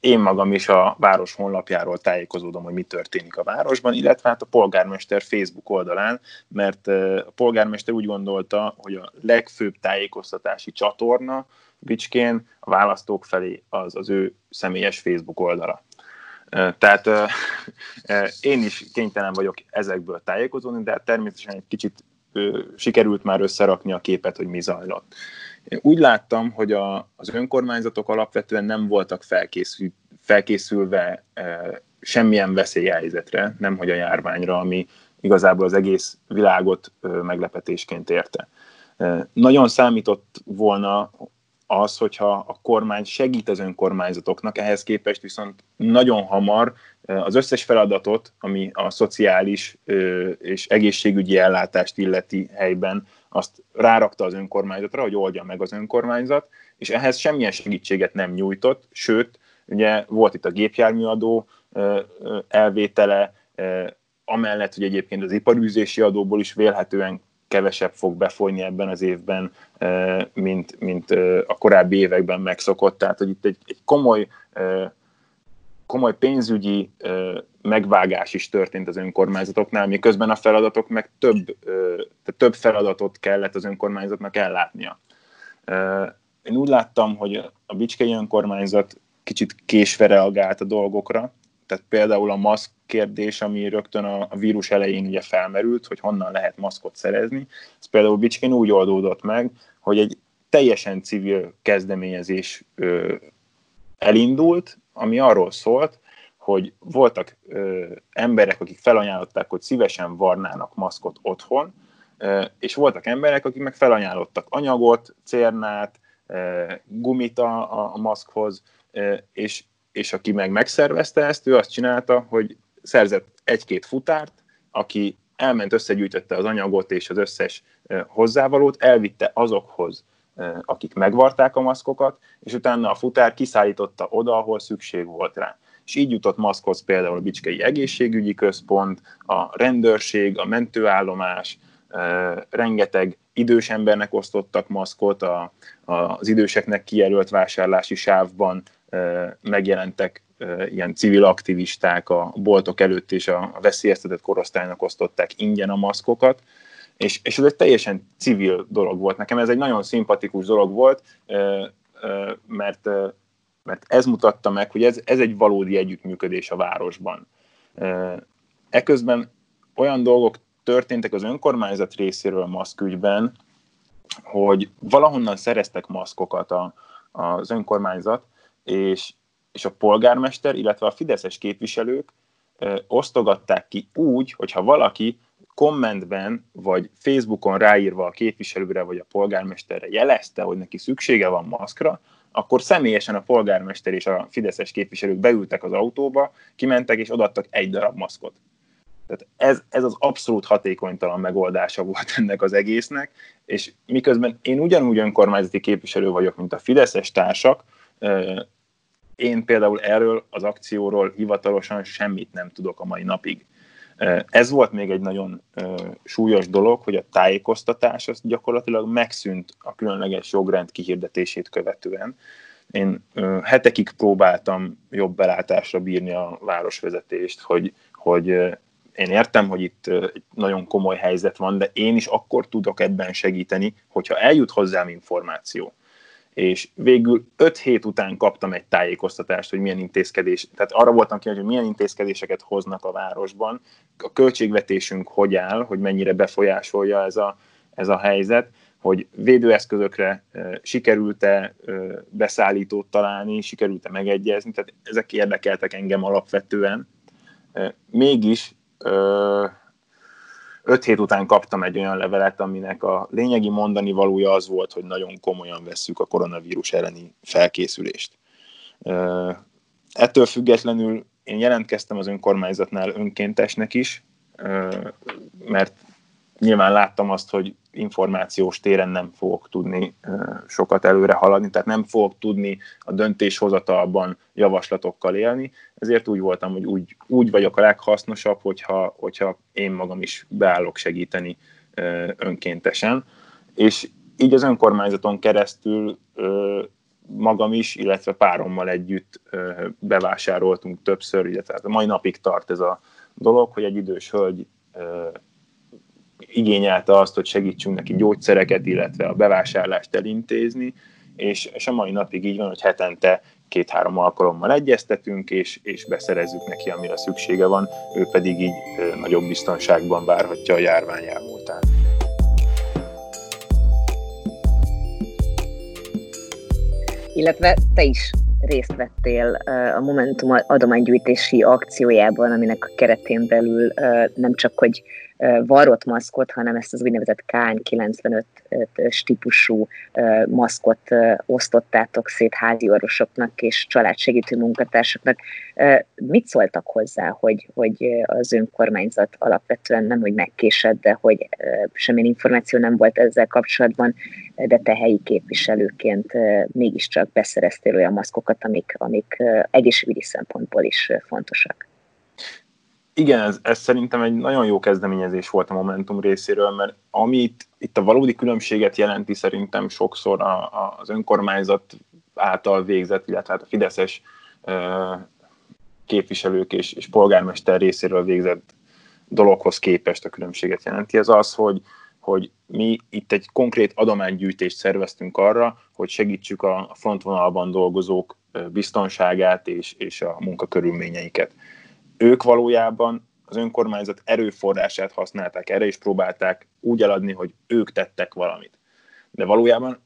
én magam is a város honlapjáról tájékozódom, hogy mi történik a városban, illetve hát a polgármester Facebook oldalán, mert a polgármester úgy gondolta, hogy a legfőbb tájékoztatási csatorna Bicskén a választók felé az az ő személyes Facebook oldala. Tehát én is kénytelen vagyok ezekből tájékozódni, de természetesen egy kicsit sikerült már összerakni a képet, hogy mi zajlott. Én úgy láttam, hogy a, az önkormányzatok alapvetően nem voltak felkészül, felkészülve e, semmilyen veszélyhelyzetre, nem hogy a járványra, ami igazából az egész világot e, meglepetésként érte. E, nagyon számított volna az, hogyha a kormány segít az önkormányzatoknak, ehhez képest viszont nagyon hamar az összes feladatot, ami a szociális és egészségügyi ellátást illeti helyben, azt rárakta az önkormányzatra, hogy oldja meg az önkormányzat, és ehhez semmilyen segítséget nem nyújtott, sőt, ugye volt itt a gépjárműadó elvétele, amellett, hogy egyébként az iparűzési adóból is vélhetően kevesebb fog befolyni ebben az évben, mint, mint a korábbi években megszokott. Tehát, hogy itt egy, egy komoly, komoly pénzügyi megvágás is történt az önkormányzatoknál, miközben a feladatok meg több, tehát több feladatot kellett az önkormányzatnak ellátnia. Én úgy láttam, hogy a Bicskei önkormányzat kicsit késve reagált a dolgokra, tehát például a maszk kérdés, ami rögtön a, vírus elején ugye felmerült, hogy honnan lehet maszkot szerezni, ez például Bicskén úgy oldódott meg, hogy egy teljesen civil kezdeményezés ö, elindult, ami arról szólt, hogy voltak ö, emberek, akik felajánlották, hogy szívesen varnának maszkot otthon, ö, és voltak emberek, akik meg felajánlottak anyagot, cérnát, ö, gumit a, a maszkhoz, ö, és, és aki meg megszervezte ezt, ő azt csinálta, hogy szerzett egy-két futárt, aki elment, összegyűjtötte az anyagot és az összes hozzávalót, elvitte azokhoz, akik megvarták a maszkokat, és utána a futár kiszállította oda, ahol szükség volt rá. És így jutott maszkhoz például a Bicskei Egészségügyi Központ, a rendőrség, a mentőállomás, rengeteg idős embernek osztottak maszkot, a, az időseknek kijelölt vásárlási sávban megjelentek ilyen civil aktivisták a boltok előtt és a veszélyeztetett korosztálynak osztották ingyen a maszkokat, és, és ez egy teljesen civil dolog volt. Nekem ez egy nagyon szimpatikus dolog volt, mert, mert ez mutatta meg, hogy ez, ez egy valódi együttműködés a városban. Eközben olyan dolgok történtek az önkormányzat részéről a maszkügyben, hogy valahonnan szereztek maszkokat a, az önkormányzat, és, és a polgármester, illetve a fideszes képviselők osztogatták ki úgy, hogyha valaki kommentben vagy Facebookon ráírva a képviselőre vagy a polgármesterre jelezte, hogy neki szüksége van maszkra, akkor személyesen a polgármester és a fideszes képviselők beültek az autóba, kimentek és odaadtak egy darab maszkot. Tehát ez, ez az abszolút hatékonytalan megoldása volt ennek az egésznek, és miközben én ugyanúgy önkormányzati képviselő vagyok, mint a fideszes társak, én például erről az akcióról hivatalosan semmit nem tudok a mai napig. Ez volt még egy nagyon súlyos dolog, hogy a tájékoztatás az gyakorlatilag megszűnt a különleges jogrend kihirdetését követően. Én hetekig próbáltam jobb belátásra bírni a városvezetést, hogy, hogy én értem, hogy itt egy nagyon komoly helyzet van, de én is akkor tudok ebben segíteni, hogyha eljut hozzám információ és végül öt hét után kaptam egy tájékoztatást, hogy milyen intézkedés, tehát arra voltam kíváncsi, hogy milyen intézkedéseket hoznak a városban, a költségvetésünk hogy áll, hogy mennyire befolyásolja ez a, ez a helyzet, hogy védőeszközökre e, sikerült-e e, beszállítót találni, sikerült-e megegyezni, tehát ezek érdekeltek engem alapvetően. E, mégis öt hét után kaptam egy olyan levelet, aminek a lényegi mondani valója az volt, hogy nagyon komolyan vesszük a koronavírus elleni felkészülést. Ettől függetlenül én jelentkeztem az önkormányzatnál önkéntesnek is, mert nyilván láttam azt, hogy információs téren nem fogok tudni sokat előre haladni, tehát nem fogok tudni a döntéshozatalban javaslatokkal élni, ezért úgy voltam, hogy úgy, úgy vagyok a leghasznosabb, hogyha, hogyha én magam is beállok segíteni önkéntesen, és így az önkormányzaton keresztül magam is, illetve párommal együtt bevásároltunk többször, illetve hát a mai napig tart ez a dolog, hogy egy idős hölgy igényelte azt, hogy segítsünk neki gyógyszereket, illetve a bevásárlást elintézni, és, és a mai napig így van, hogy hetente két-három alkalommal egyeztetünk, és, és beszerezzük neki, amire szüksége van, ő pedig így nagyobb biztonságban várhatja a járvány elmúltán. Illetve te is részt vettél a Momentum adománygyűjtési akciójában, aminek a keretén belül nem csak, hogy varrott maszkot, hanem ezt az úgynevezett KN95-ös típusú maszkot osztottátok szét házi orvosoknak és családsegítő munkatársaknak. Mit szóltak hozzá, hogy, hogy az önkormányzat alapvetően nem, hogy megkésed, de hogy semmilyen információ nem volt ezzel kapcsolatban, de te helyi képviselőként mégiscsak beszereztél olyan maszkokat, amik, amik egészségügyi szempontból is fontosak? Igen, ez, ez szerintem egy nagyon jó kezdeményezés volt a Momentum részéről, mert amit itt a valódi különbséget jelenti szerintem sokszor a, a, az önkormányzat által végzett, illetve hát a Fideszes ö, képviselők és, és polgármester részéről végzett dologhoz képest a különbséget jelenti. Ez az, hogy, hogy mi itt egy konkrét adománygyűjtést szerveztünk arra, hogy segítsük a frontvonalban dolgozók biztonságát és, és a munkakörülményeiket ők valójában az önkormányzat erőforrását használták erre, és próbálták úgy eladni, hogy ők tettek valamit. De valójában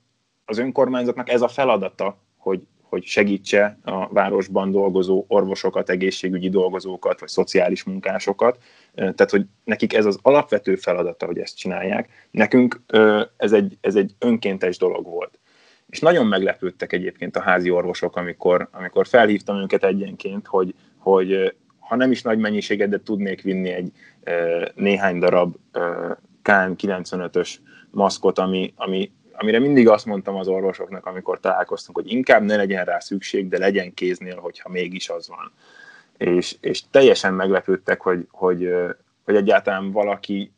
az önkormányzatnak ez a feladata, hogy, hogy segítse a városban dolgozó orvosokat, egészségügyi dolgozókat, vagy szociális munkásokat. Tehát, hogy nekik ez az alapvető feladata, hogy ezt csinálják. Nekünk ez egy, ez egy önkéntes dolog volt. És nagyon meglepődtek egyébként a házi orvosok, amikor, amikor felhívtam őket egyenként, hogy, hogy ha nem is nagy mennyiséget, de tudnék vinni egy néhány darab KN95-ös maszkot, ami, ami, amire mindig azt mondtam az orvosoknak, amikor találkoztunk, hogy inkább ne legyen rá szükség, de legyen kéznél, hogyha mégis az van. És, és teljesen meglepődtek, hogy, hogy, hogy egyáltalán valaki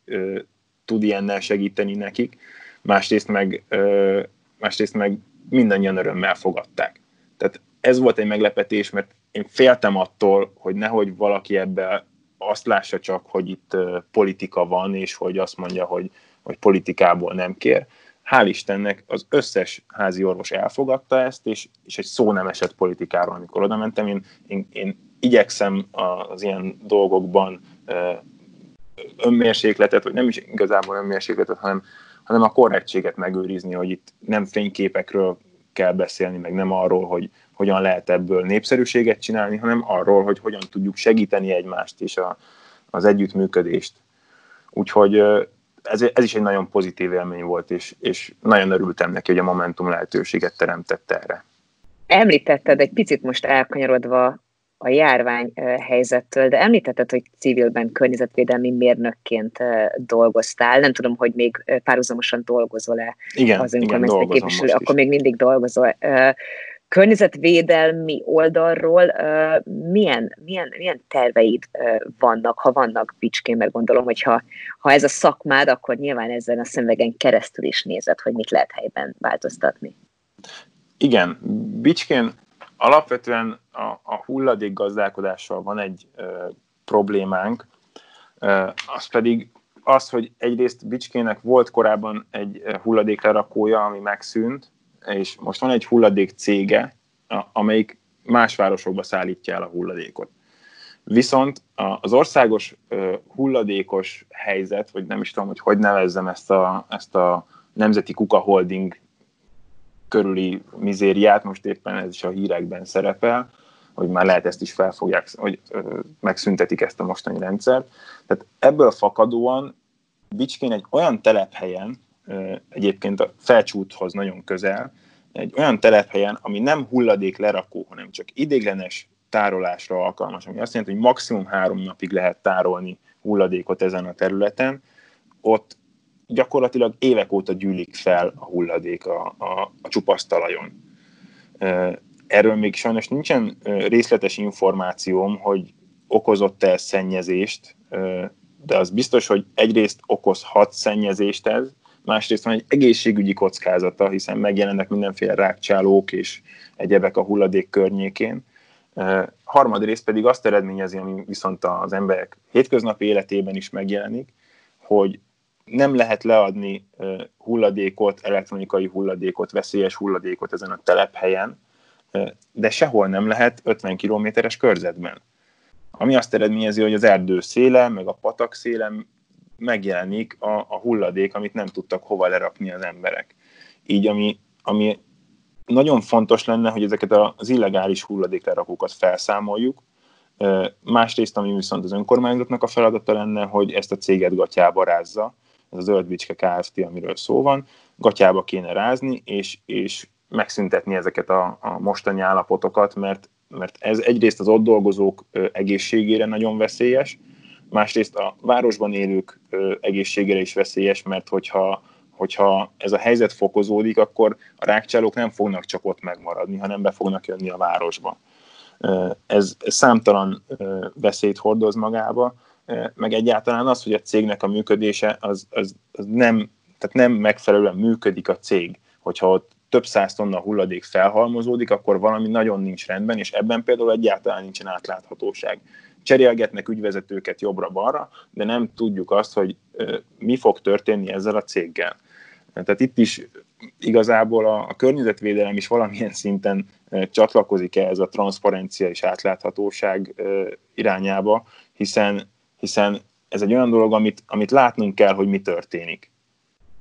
tud ilyennel segíteni nekik, másrészt meg, másrészt meg mindannyian örömmel fogadták. Tehát ez volt egy meglepetés, mert én féltem attól, hogy nehogy valaki ebbe azt lássa csak, hogy itt politika van, és hogy azt mondja, hogy, hogy politikából nem kér. Hál' Istennek az összes házi orvos elfogadta ezt, és, és egy szó nem esett politikáról, amikor oda mentem. Én, én, én igyekszem az ilyen dolgokban önmérsékletet, vagy nem is igazából önmérsékletet, hanem, hanem a korrektséget megőrizni, hogy itt nem fényképekről kell beszélni, meg nem arról, hogy hogyan lehet ebből népszerűséget csinálni, hanem arról, hogy hogyan tudjuk segíteni egymást és a, az együttműködést. Úgyhogy ez, ez is egy nagyon pozitív élmény volt, és, és nagyon örültem neki, hogy a Momentum lehetőséget teremtett erre. Említetted egy picit most elkanyarodva a járvány helyzettől, de említetted, hogy civilben környezetvédelmi mérnökként dolgoztál. Nem tudom, hogy még párhuzamosan dolgozol-e igen, az önkormányzati képviselő, akkor még mindig dolgozol. Környezetvédelmi oldalról milyen, milyen, milyen terveid vannak, ha vannak Bicskén, mert gondolom, hogy ha, ha ez a szakmád, akkor nyilván ezen a szemvegen keresztül is nézed, hogy mit lehet helyben változtatni. Igen, Bicskén alapvetően a, a hulladék gazdálkodással van egy ö, problémánk, ö, az pedig az, hogy egyrészt Bicskének volt korábban egy hulladéklerakója, ami megszűnt, és most van egy hulladék cége, amelyik más városokba szállítja el a hulladékot. Viszont az országos hulladékos helyzet, vagy nem is tudom, hogy hogy nevezzem ezt a, ezt a Nemzeti Kuka Holding körüli mizériát, most éppen ez is a hírekben szerepel, hogy már lehet ezt is felfogják, hogy megszüntetik ezt a mostani rendszert. Tehát ebből fakadóan Bicskén egy olyan telephelyen, egyébként a felcsúthoz nagyon közel, egy olyan telephelyen, ami nem hulladék lerakó, hanem csak idéglenes tárolásra alkalmas, ami azt jelenti, hogy maximum három napig lehet tárolni hulladékot ezen a területen, ott gyakorlatilag évek óta gyűlik fel a hulladék a, a, a csupasztalajon. Erről még sajnos nincsen részletes információm, hogy okozott-e szennyezést, de az biztos, hogy egyrészt okozhat szennyezést ez, másrészt van egy egészségügyi kockázata, hiszen megjelennek mindenféle rákcsálók és egyebek a hulladék környékén. Harmadrészt pedig azt eredményezi, ami viszont az emberek hétköznapi életében is megjelenik, hogy nem lehet leadni hulladékot, elektronikai hulladékot, veszélyes hulladékot ezen a telephelyen, de sehol nem lehet 50 kilométeres körzetben. Ami azt eredményezi, hogy az erdő széle, meg a patak széle megjelenik a, a hulladék, amit nem tudtak hova lerakni az emberek. Így ami, ami nagyon fontos lenne, hogy ezeket az illegális hulladéklerakókat felszámoljuk, Másrészt, ami viszont az önkormányzatnak a feladata lenne, hogy ezt a céget gatyába rázza, ez a Zöld Bicske Kft., amiről szó van, gatyába kéne rázni, és, és megszüntetni ezeket a, a mostani állapotokat, mert, mert ez egyrészt az ott dolgozók egészségére nagyon veszélyes, másrészt a városban élők egészségére is veszélyes, mert hogyha, hogyha ez a helyzet fokozódik, akkor a rákcsálók nem fognak csak ott megmaradni, hanem be fognak jönni a városba. Ez, számtalan veszélyt hordoz magába, meg egyáltalán az, hogy a cégnek a működése az, az, az nem, tehát nem megfelelően működik a cég. Hogyha ott több száz tonna hulladék felhalmozódik, akkor valami nagyon nincs rendben, és ebben például egyáltalán nincsen átláthatóság. Cserélgetnek ügyvezetőket jobbra-balra, de nem tudjuk azt, hogy mi fog történni ezzel a céggel. Tehát itt is igazából a, a környezetvédelem is valamilyen szinten csatlakozik ehhez a transzparencia és átláthatóság irányába, hiszen hiszen ez egy olyan dolog, amit, amit látnunk kell, hogy mi történik.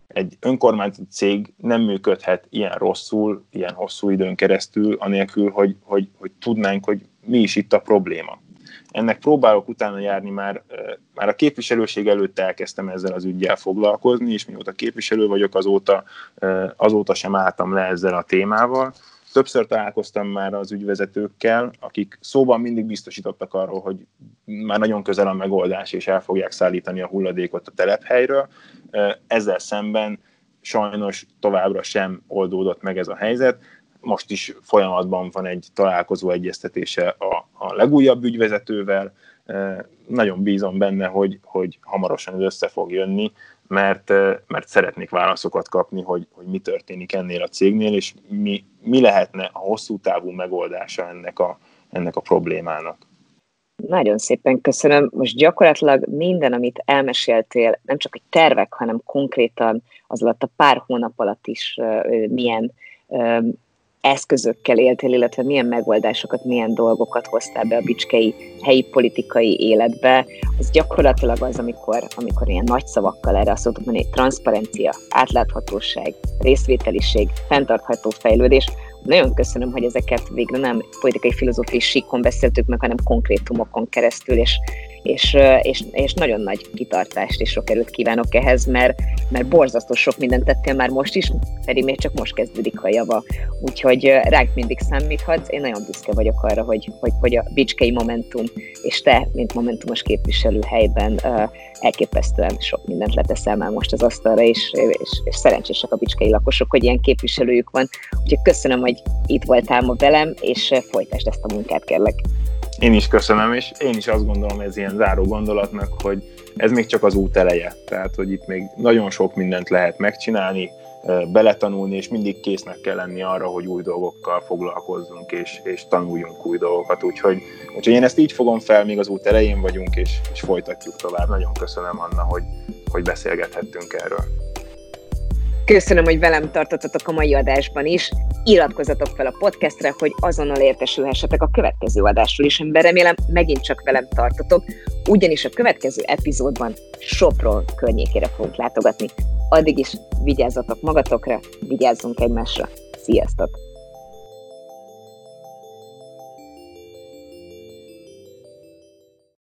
Egy önkormányzati cég nem működhet ilyen rosszul, ilyen hosszú időn keresztül, anélkül, hogy, hogy, hogy tudnánk, hogy mi is itt a probléma. Ennek próbálok utána járni már, már a képviselőség előtt elkezdtem ezzel az ügyel foglalkozni, és mióta képviselő vagyok, azóta, azóta sem álltam le ezzel a témával, Többször találkoztam már az ügyvezetőkkel, akik szóban mindig biztosítottak arról, hogy már nagyon közel a megoldás, és el fogják szállítani a hulladékot a telephelyről. Ezzel szemben sajnos továbbra sem oldódott meg ez a helyzet. Most is folyamatban van egy találkozó egyeztetése a, a legújabb ügyvezetővel. Nagyon bízom benne, hogy, hogy hamarosan ez össze fog jönni, mert, mert szeretnék válaszokat kapni, hogy, hogy mi történik ennél a cégnél, és mi, mi lehetne a hosszú távú megoldása ennek a, ennek a problémának. Nagyon szépen köszönöm. Most gyakorlatilag minden, amit elmeséltél, nem csak egy tervek, hanem konkrétan az alatt a pár hónap alatt is milyen eszközökkel éltél, illetve milyen megoldásokat, milyen dolgokat hoztál be a bicskei helyi politikai életbe, az gyakorlatilag az, amikor, amikor ilyen nagy szavakkal erre azt szoktuk mondani, transzparencia, átláthatóság, részvételiség, fenntartható fejlődés, nagyon köszönöm, hogy ezeket végre nem politikai filozófiai síkon beszéltük meg, hanem konkrétumokon keresztül, és, és, és, és nagyon nagy kitartást és sok erőt kívánok ehhez, mert, mert borzasztó sok mindent tettél már most is, pedig még csak most kezdődik a java. Úgyhogy ránk mindig számíthatsz. Én nagyon büszke vagyok arra, hogy, hogy, hogy a Bicskei Momentum és te, mint Momentumos képviselő helyben elképesztően sok mindent leteszel már most az asztalra, és, és, és szerencsések a bicskei lakosok, hogy ilyen képviselőjük van. Úgyhogy köszönöm, hogy itt voltál ma velem, és folytasd ezt a munkát, kérlek. Én is köszönöm, és én is azt gondolom, ez ilyen záró gondolatnak, hogy ez még csak az út eleje. Tehát, hogy itt még nagyon sok mindent lehet megcsinálni, beletanulni, és mindig késznek kell lenni arra, hogy új dolgokkal foglalkozzunk, és, és tanuljunk új dolgokat. Úgyhogy, úgyhogy én ezt így fogom fel, még az út elején vagyunk, és, és folytatjuk tovább. Nagyon köszönöm, Anna, hogy, hogy beszélgethettünk erről. Köszönöm, hogy velem tartottatok a mai adásban is. Iratkozzatok fel a podcastre, hogy azonnal értesülhessetek a következő adásról is, amiben remélem megint csak velem tartotok, ugyanis a következő epizódban Sopron környékére fogunk látogatni. Addig is vigyázzatok magatokra, vigyázzunk egymásra. Sziasztok!